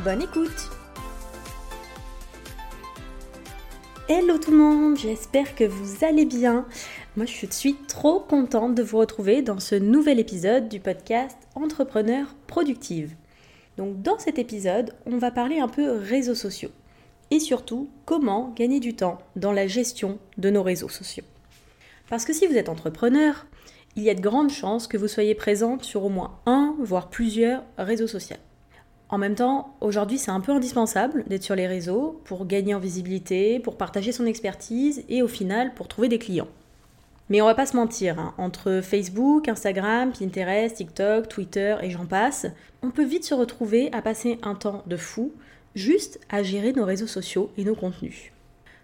Bonne écoute Hello tout le monde, j'espère que vous allez bien. Moi je suis trop contente de vous retrouver dans ce nouvel épisode du podcast Entrepreneur Productive. Donc dans cet épisode, on va parler un peu réseaux sociaux et surtout comment gagner du temps dans la gestion de nos réseaux sociaux. Parce que si vous êtes entrepreneur, il y a de grandes chances que vous soyez présente sur au moins un, voire plusieurs réseaux sociaux. En même temps, aujourd'hui, c'est un peu indispensable d'être sur les réseaux pour gagner en visibilité, pour partager son expertise et au final pour trouver des clients. Mais on va pas se mentir, hein, entre Facebook, Instagram, Pinterest, TikTok, Twitter et j'en passe, on peut vite se retrouver à passer un temps de fou juste à gérer nos réseaux sociaux et nos contenus.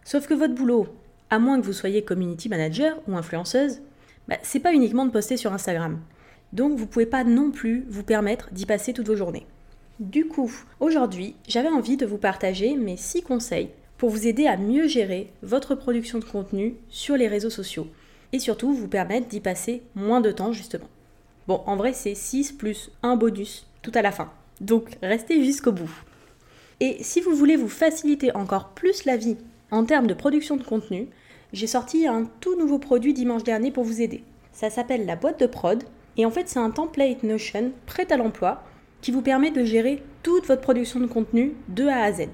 Sauf que votre boulot, à moins que vous soyez community manager ou influenceuse, bah, c'est pas uniquement de poster sur Instagram. Donc vous pouvez pas non plus vous permettre d'y passer toutes vos journées. Du coup, aujourd'hui, j'avais envie de vous partager mes 6 conseils pour vous aider à mieux gérer votre production de contenu sur les réseaux sociaux et surtout vous permettre d'y passer moins de temps justement. Bon, en vrai, c'est 6 plus un bonus tout à la fin. Donc restez jusqu'au bout. Et si vous voulez vous faciliter encore plus la vie en termes de production de contenu, j'ai sorti un tout nouveau produit dimanche dernier pour vous aider. Ça s'appelle la boîte de prod et en fait c'est un template Notion prêt à l'emploi qui vous permet de gérer toute votre production de contenu de A à Z.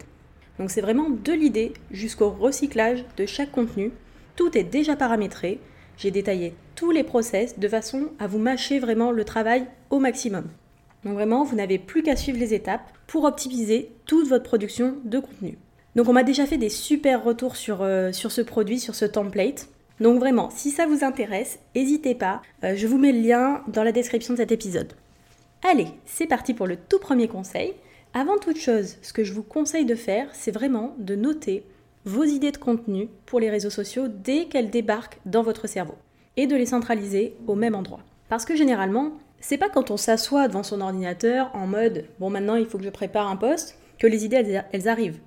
Donc c'est vraiment de l'idée jusqu'au recyclage de chaque contenu. Tout est déjà paramétré. J'ai détaillé tous les process de façon à vous mâcher vraiment le travail au maximum. Donc vraiment, vous n'avez plus qu'à suivre les étapes pour optimiser toute votre production de contenu. Donc on m'a déjà fait des super retours sur, euh, sur ce produit, sur ce template. Donc vraiment, si ça vous intéresse, n'hésitez pas, euh, je vous mets le lien dans la description de cet épisode. Allez, c'est parti pour le tout premier conseil. Avant toute chose, ce que je vous conseille de faire, c'est vraiment de noter vos idées de contenu pour les réseaux sociaux dès qu'elles débarquent dans votre cerveau et de les centraliser au même endroit. Parce que généralement, c'est pas quand on s'assoit devant son ordinateur en mode bon maintenant il faut que je prépare un poste que les idées elles arrivent.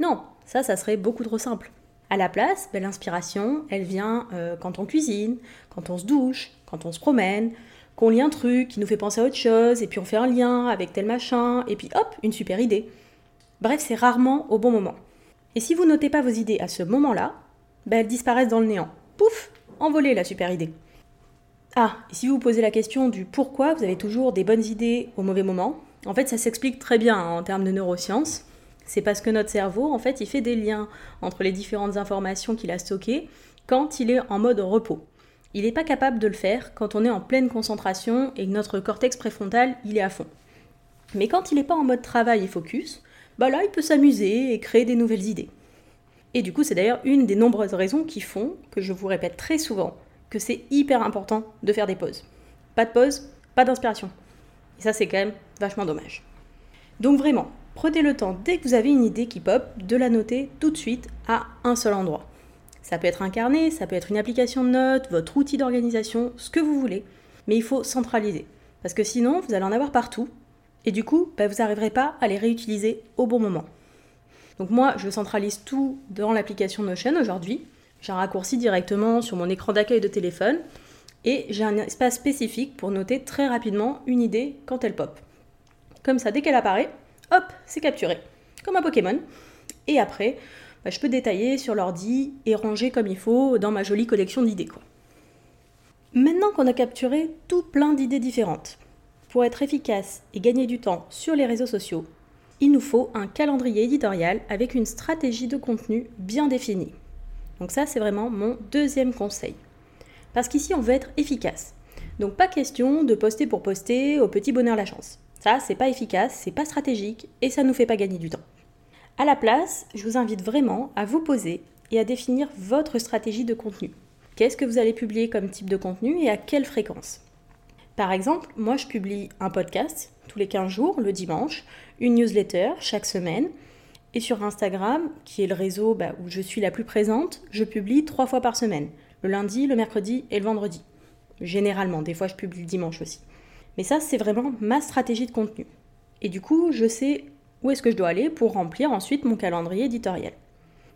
Non, ça, ça serait beaucoup trop simple. À la place, ben, l'inspiration, elle vient euh, quand on cuisine, quand on se douche, quand on se promène, qu'on lit un truc qui nous fait penser à autre chose, et puis on fait un lien avec tel machin, et puis hop, une super idée. Bref, c'est rarement au bon moment. Et si vous notez pas vos idées à ce moment-là, ben, elles disparaissent dans le néant. Pouf, envolée la super idée. Ah, et si vous vous posez la question du pourquoi vous avez toujours des bonnes idées au mauvais moment, en fait ça s'explique très bien hein, en termes de neurosciences. C'est parce que notre cerveau, en fait, il fait des liens entre les différentes informations qu'il a stockées quand il est en mode repos. Il n'est pas capable de le faire quand on est en pleine concentration et que notre cortex préfrontal, il est à fond. Mais quand il n'est pas en mode travail et focus, bah là, il peut s'amuser et créer des nouvelles idées. Et du coup, c'est d'ailleurs une des nombreuses raisons qui font, que je vous répète très souvent, que c'est hyper important de faire des pauses. Pas de pause, pas d'inspiration. Et ça, c'est quand même vachement dommage. Donc vraiment, Prenez le temps, dès que vous avez une idée qui pop, de la noter tout de suite à un seul endroit. Ça peut être un carnet, ça peut être une application de notes, votre outil d'organisation, ce que vous voulez. Mais il faut centraliser. Parce que sinon, vous allez en avoir partout. Et du coup, bah, vous n'arriverez pas à les réutiliser au bon moment. Donc moi, je centralise tout dans l'application Notion aujourd'hui. J'ai un raccourci directement sur mon écran d'accueil de téléphone. Et j'ai un espace spécifique pour noter très rapidement une idée quand elle pop. Comme ça, dès qu'elle apparaît, hop, c'est capturé, comme un Pokémon. Et après, bah, je peux détailler sur l'ordi et ranger comme il faut dans ma jolie collection d'idées. Maintenant qu'on a capturé tout plein d'idées différentes, pour être efficace et gagner du temps sur les réseaux sociaux, il nous faut un calendrier éditorial avec une stratégie de contenu bien définie. Donc ça, c'est vraiment mon deuxième conseil. Parce qu'ici, on veut être efficace. Donc pas question de poster pour poster au petit bonheur la chance. Ça, c'est pas efficace, c'est pas stratégique et ça nous fait pas gagner du temps. À la place, je vous invite vraiment à vous poser et à définir votre stratégie de contenu. Qu'est-ce que vous allez publier comme type de contenu et à quelle fréquence? Par exemple, moi je publie un podcast tous les 15 jours, le dimanche, une newsletter chaque semaine, et sur Instagram, qui est le réseau bah, où je suis la plus présente, je publie trois fois par semaine, le lundi, le mercredi et le vendredi. Généralement, des fois je publie le dimanche aussi. Mais ça, c'est vraiment ma stratégie de contenu. Et du coup, je sais où est-ce que je dois aller pour remplir ensuite mon calendrier éditorial?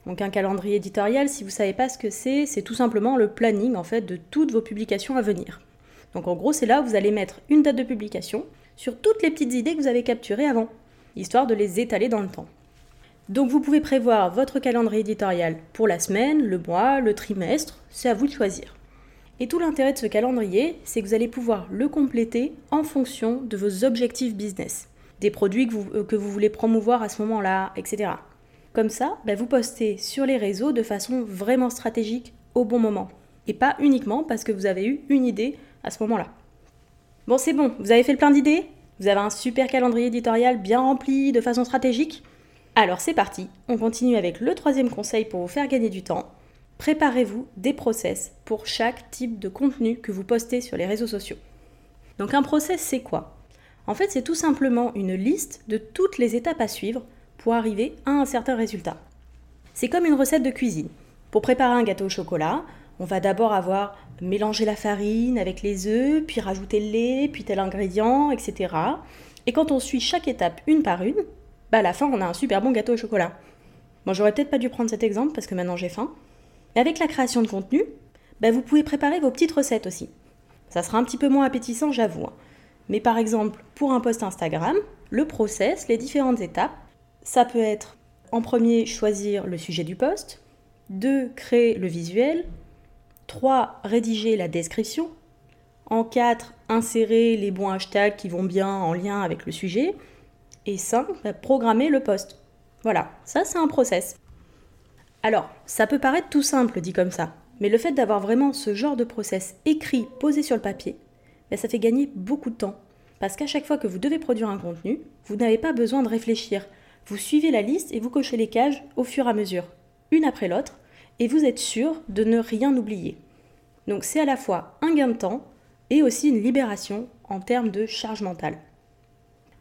Donc un calendrier éditorial, si vous ne savez pas ce que c'est, c'est tout simplement le planning en fait de toutes vos publications à venir. Donc en gros, c'est là où vous allez mettre une date de publication sur toutes les petites idées que vous avez capturées avant, histoire de les étaler dans le temps. Donc vous pouvez prévoir votre calendrier éditorial pour la semaine, le mois, le trimestre, c'est à vous de choisir. Et tout l'intérêt de ce calendrier, c'est que vous allez pouvoir le compléter en fonction de vos objectifs business, des produits que vous, euh, voulez promouvoir à ce moment-là, etc. Comme ça, bah, vous postez sur les réseaux de façon vraiment stratégique au bon moment. Et pas uniquement parce que vous avez eu une idée à ce moment-là. Bon, c'est bon, vous avez fait le plein d'idées? Vous avez un super calendrier éditorial bien rempli de façon stratégique? Alors c'est parti, on continue avec le troisième conseil pour vous faire gagner du temps. Préparez-vous des process pour chaque type de contenu que vous postez sur les réseaux sociaux. Donc un process, c'est quoi? En fait, c'est tout simplement une liste de toutes les étapes à suivre pour arriver à un certain résultat. C'est comme une recette de cuisine. Pour préparer un gâteau au chocolat, on va d'abord avoir mélangé la farine avec les œufs, puis rajouter le lait, puis tel ingrédient, etc. Et quand on suit chaque étape une par une, bah à la fin on a un super bon gâteau au chocolat. Bon, j'aurais peut-être pas dû prendre cet exemple parce que maintenant j'ai faim. Mais avec la création de contenu, bah, vous pouvez préparer vos petites recettes aussi. Ça sera un petit peu moins appétissant, j'avoue. Hein. Mais par exemple, pour un post Instagram, le process, les différentes étapes, ça peut être en premier choisir le sujet du post, 2 créer le visuel, 3 rédiger la description, en 4 insérer les bons hashtags qui vont bien en lien avec le sujet, et 5 bah, programmer le post. Voilà, ça c'est un process. Alors, ça peut paraître tout simple dit comme ça, mais le fait d'avoir vraiment ce genre de process écrit, posé sur le papier, bah, ça fait gagner beaucoup de temps. Parce qu'à chaque fois que vous devez produire un contenu, vous n'avez pas besoin de réfléchir, vous suivez la liste et vous cochez les cages au fur et à mesure, une après l'autre, et vous êtes sûr de ne rien oublier. Donc c'est à la fois un gain de temps et aussi une libération en termes de charge mentale.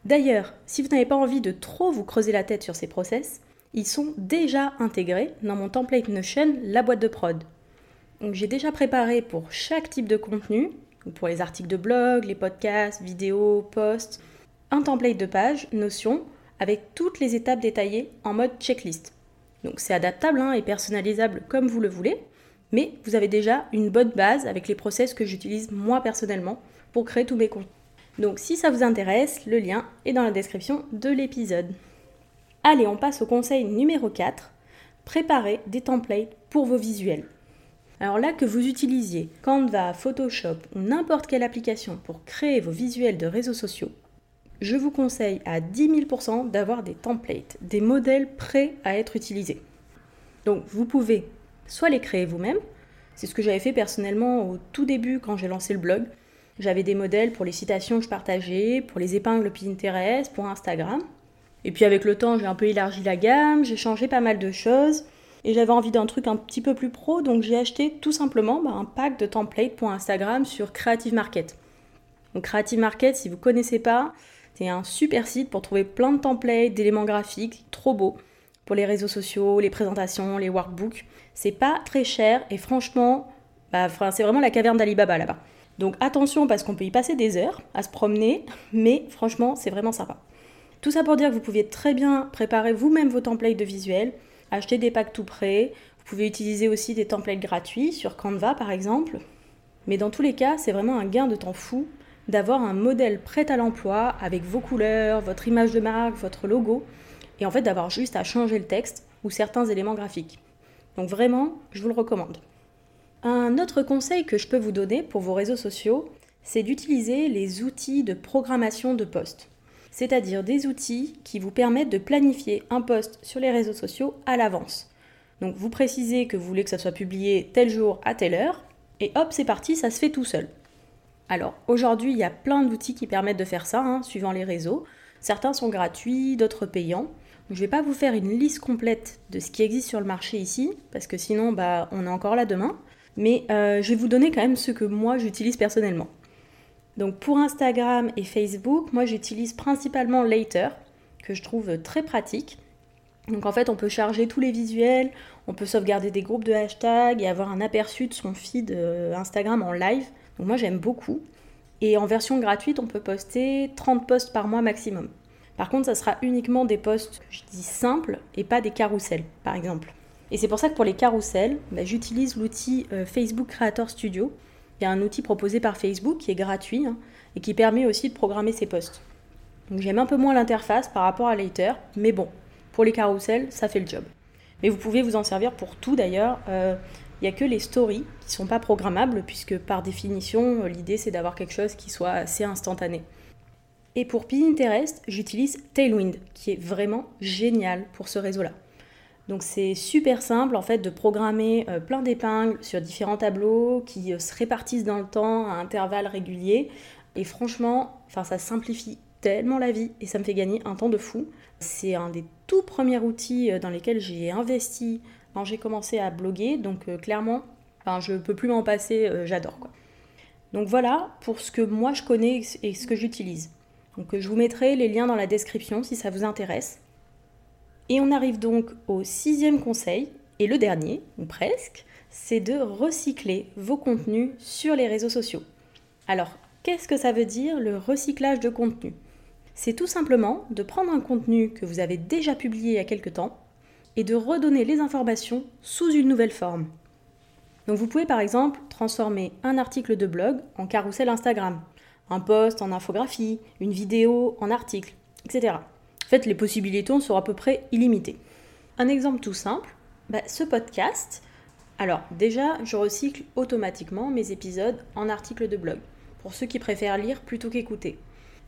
D'ailleurs, si vous n'avez pas envie de trop vous creuser la tête sur ces process, ils sont déjà intégrés dans mon template Notion, la boîte de prod. Donc j'ai déjà préparé pour chaque type de contenu, pour les articles de blog, les podcasts, vidéos, posts, un template de page Notion avec toutes les étapes détaillées en mode checklist. Donc c'est adaptable hein, et personnalisable comme vous le voulez, mais vous avez déjà une bonne base avec les process que j'utilise moi personnellement pour créer tous mes contenus. Donc si ça vous intéresse, le lien est dans la description de l'épisode. Allez, on passe au conseil numéro 4. Préparez des templates pour vos visuels. Alors là, que vous utilisiez Canva, Photoshop ou n'importe quelle application pour créer vos visuels de réseaux sociaux, je vous conseille à 10 000% d'avoir des templates, des modèles prêts à être utilisés. Donc vous pouvez soit les créer vous-même, c'est ce que j'avais fait personnellement au tout début quand j'ai lancé le blog. J'avais des modèles pour les citations que je partageais, pour les épingles Pinterest, pour Instagram. Et puis avec le temps, j'ai un peu élargi la gamme, j'ai changé pas mal de choses. Et j'avais envie d'un truc un petit peu plus pro, donc j'ai acheté tout simplement bah, un pack de templates pour Instagram sur Creative Market. Donc Creative Market, si vous ne connaissez pas, c'est un super site pour trouver plein de templates, d'éléments graphiques, trop beaux, pour les réseaux sociaux, les présentations, les workbooks. C'est pas très cher et franchement, bah, c'est vraiment la caverne d'Alibaba là-bas. Donc attention parce qu'on peut y passer des heures à se promener, mais franchement, c'est vraiment sympa. Tout ça pour dire que vous pouvez très bien préparer vous-même vos templates de visuels, acheter des packs tout prêts. Vous pouvez utiliser aussi des templates gratuits sur Canva par exemple. Mais dans tous les cas, c'est vraiment un gain de temps fou d'avoir un modèle prêt à l'emploi avec vos couleurs, votre image de marque, votre logo, et en fait d'avoir juste à changer le texte ou certains éléments graphiques. Donc vraiment, je vous le recommande. Un autre conseil que je peux vous donner pour vos réseaux sociaux, c'est d'utiliser les outils de programmation de poste, c'est-à-dire des outils qui vous permettent de planifier un post sur les réseaux sociaux à l'avance. Donc vous précisez que vous voulez que ça soit publié tel jour à telle heure, et hop, c'est parti, ça se fait tout seul. Alors aujourd'hui, il y a plein d'outils qui permettent de faire ça, hein, suivant les réseaux. Certains sont gratuits, d'autres payants. Je ne vais pas vous faire une liste complète de ce qui existe sur le marché ici, parce que sinon, bah, on est encore là demain. Mais euh, je vais vous donner quand même ce que moi j'utilise personnellement. Donc pour Instagram et Facebook, moi j'utilise principalement Later, que je trouve très pratique. Donc en fait, on peut charger tous les visuels, on peut sauvegarder des groupes de hashtags et avoir un aperçu de son feed euh, Instagram en live. Donc moi j'aime beaucoup. Et en version gratuite, on peut poster 30 posts par mois maximum. Par contre, ça sera uniquement des posts, je dis simples, et pas des carousels, par exemple. Et c'est pour ça que pour les carousels, bah, j'utilise l'outil euh, Facebook Creator Studio. Il y a un outil proposé par Facebook qui est gratuit hein, et qui permet aussi de programmer ses posts. Donc j'aime un peu moins l'interface par rapport à Later, mais bon, pour les carousels, ça fait le job. Mais vous pouvez vous en servir pour tout d'ailleurs. Euh, il n'y a que les stories qui ne sont pas programmables, puisque par définition, l'idée c'est d'avoir quelque chose qui soit assez instantané. Et pour Pinterest, j'utilise Tailwind, qui est vraiment génial pour ce réseau-là. Donc c'est super simple en fait de programmer euh, plein d'épingles sur différents tableaux qui euh, se répartissent dans le temps à intervalles réguliers. Et franchement, ça simplifie tellement la vie et ça me fait gagner un temps de fou. C'est un des tout premiers outils euh, dans lesquels j'ai investi quand j'ai commencé à bloguer. Donc clairement, je ne peux plus m'en passer, j'adore quoi. Donc voilà pour ce que moi je connais et ce que j'utilise. Donc je vous mettrai les liens dans la description si ça vous intéresse. Et on arrive donc au sixième conseil, et le dernier, ou presque, c'est de recycler vos contenus sur les réseaux sociaux. Alors, qu'est-ce que ça veut dire le recyclage de contenu C'est tout simplement de prendre un contenu que vous avez déjà publié il y a quelque temps et de redonner les informations sous une nouvelle forme. Donc vous pouvez par exemple transformer un article de blog en carrousel Instagram un post en infographie, une vidéo en article, etc. En fait, les possibilités sont à peu près illimitées. Un exemple tout simple, bah, ce podcast, alors déjà, je recycle automatiquement mes épisodes en articles de blog, pour ceux qui préfèrent lire plutôt qu'écouter.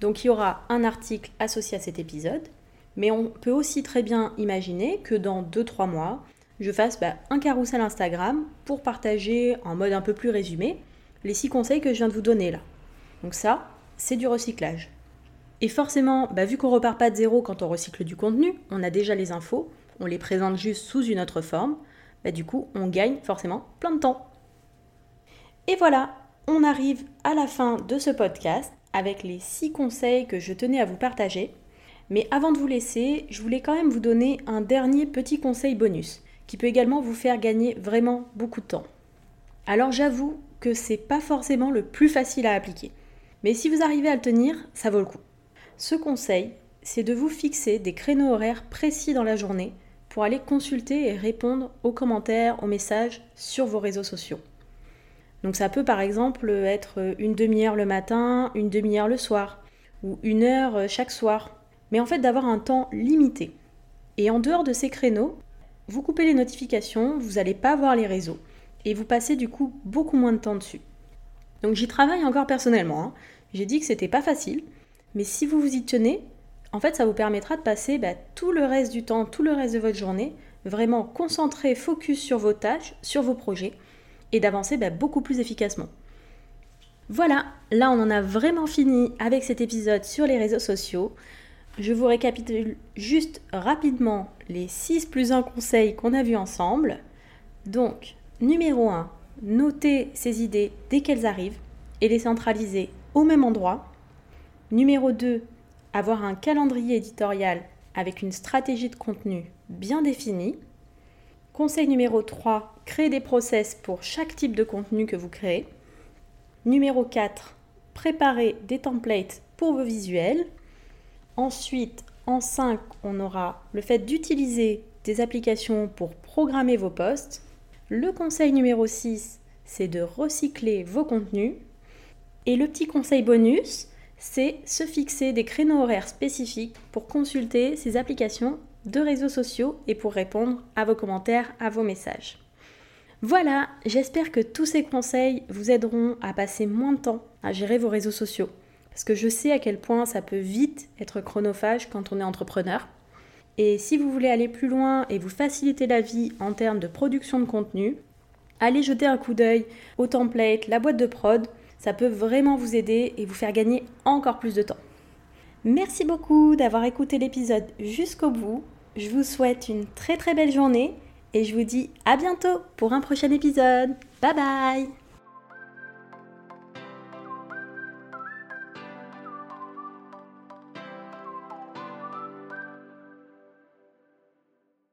Donc il y aura un article associé à cet épisode, mais on peut aussi très bien imaginer que dans 2-3 mois, je fasse bah, un carrousel Instagram pour partager en mode un peu plus résumé les 6 conseils que je viens de vous donner là. Donc ça, c'est du recyclage. Et forcément, bah, vu qu'on repart pas de zéro quand on recycle du contenu, on a déjà les infos, on les présente juste sous une autre forme, bah, du coup, on gagne forcément plein de temps. Et voilà, on arrive à la fin de ce podcast avec les six conseils que je tenais à vous partager. Mais avant de vous laisser, je voulais quand même vous donner un dernier petit conseil bonus qui peut également vous faire gagner vraiment beaucoup de temps. Alors j'avoue que c'est pas forcément le plus facile à appliquer. Mais si vous arrivez à le tenir, ça vaut le coup. Ce conseil, c'est de vous fixer des créneaux horaires précis dans la journée pour aller consulter et répondre aux commentaires, aux messages sur vos réseaux sociaux. Donc ça peut par exemple être une demi-heure le matin, une demi-heure le soir, ou une heure chaque soir. Mais en fait d'avoir un temps limité. Et en dehors de ces créneaux, vous coupez les notifications, vous n'allez pas voir les réseaux. Et vous passez du coup beaucoup moins de temps dessus. Donc j'y travaille encore personnellement. Hein. J'ai dit que c'était pas facile, mais si vous vous y tenez, en fait, ça vous permettra de passer bah, tout le reste du temps, tout le reste de votre journée, vraiment concentré, focus sur vos tâches, sur vos projets, et d'avancer bah, beaucoup plus efficacement. Voilà, là on en a vraiment fini avec cet épisode sur les réseaux sociaux. Je vous récapitule juste rapidement les 6 plus 1 conseils qu'on a vus ensemble. Donc, numéro 1, noter ces idées dès qu'elles arrivent et les centraliser au même endroit. Numéro 2, avoir un calendrier éditorial avec une stratégie de contenu bien définie. Conseil numéro 3, créer des process pour chaque type de contenu que vous créez. Numéro 4, préparer des templates pour vos visuels. Ensuite, en 5, on aura le fait d'utiliser des applications pour programmer vos posts. Le conseil numéro 6, c'est de recycler vos contenus. Et le petit conseil bonus, c'est se fixer des créneaux horaires spécifiques pour consulter ces applications de réseaux sociaux et pour répondre à vos commentaires, à vos messages. Voilà, j'espère que tous ces conseils vous aideront à passer moins de temps à gérer vos réseaux sociaux. Parce que je sais à quel point ça peut vite être chronophage quand on est entrepreneur. Et si vous voulez aller plus loin et vous faciliter la vie en termes de production de contenu, allez jeter un coup d'œil au template, la boîte de prod. Ça peut vraiment vous aider et vous faire gagner encore plus de temps. Merci beaucoup d'avoir écouté l'épisode jusqu'au bout. Je vous souhaite une très très belle journée et je vous dis à bientôt pour un prochain épisode. Bye bye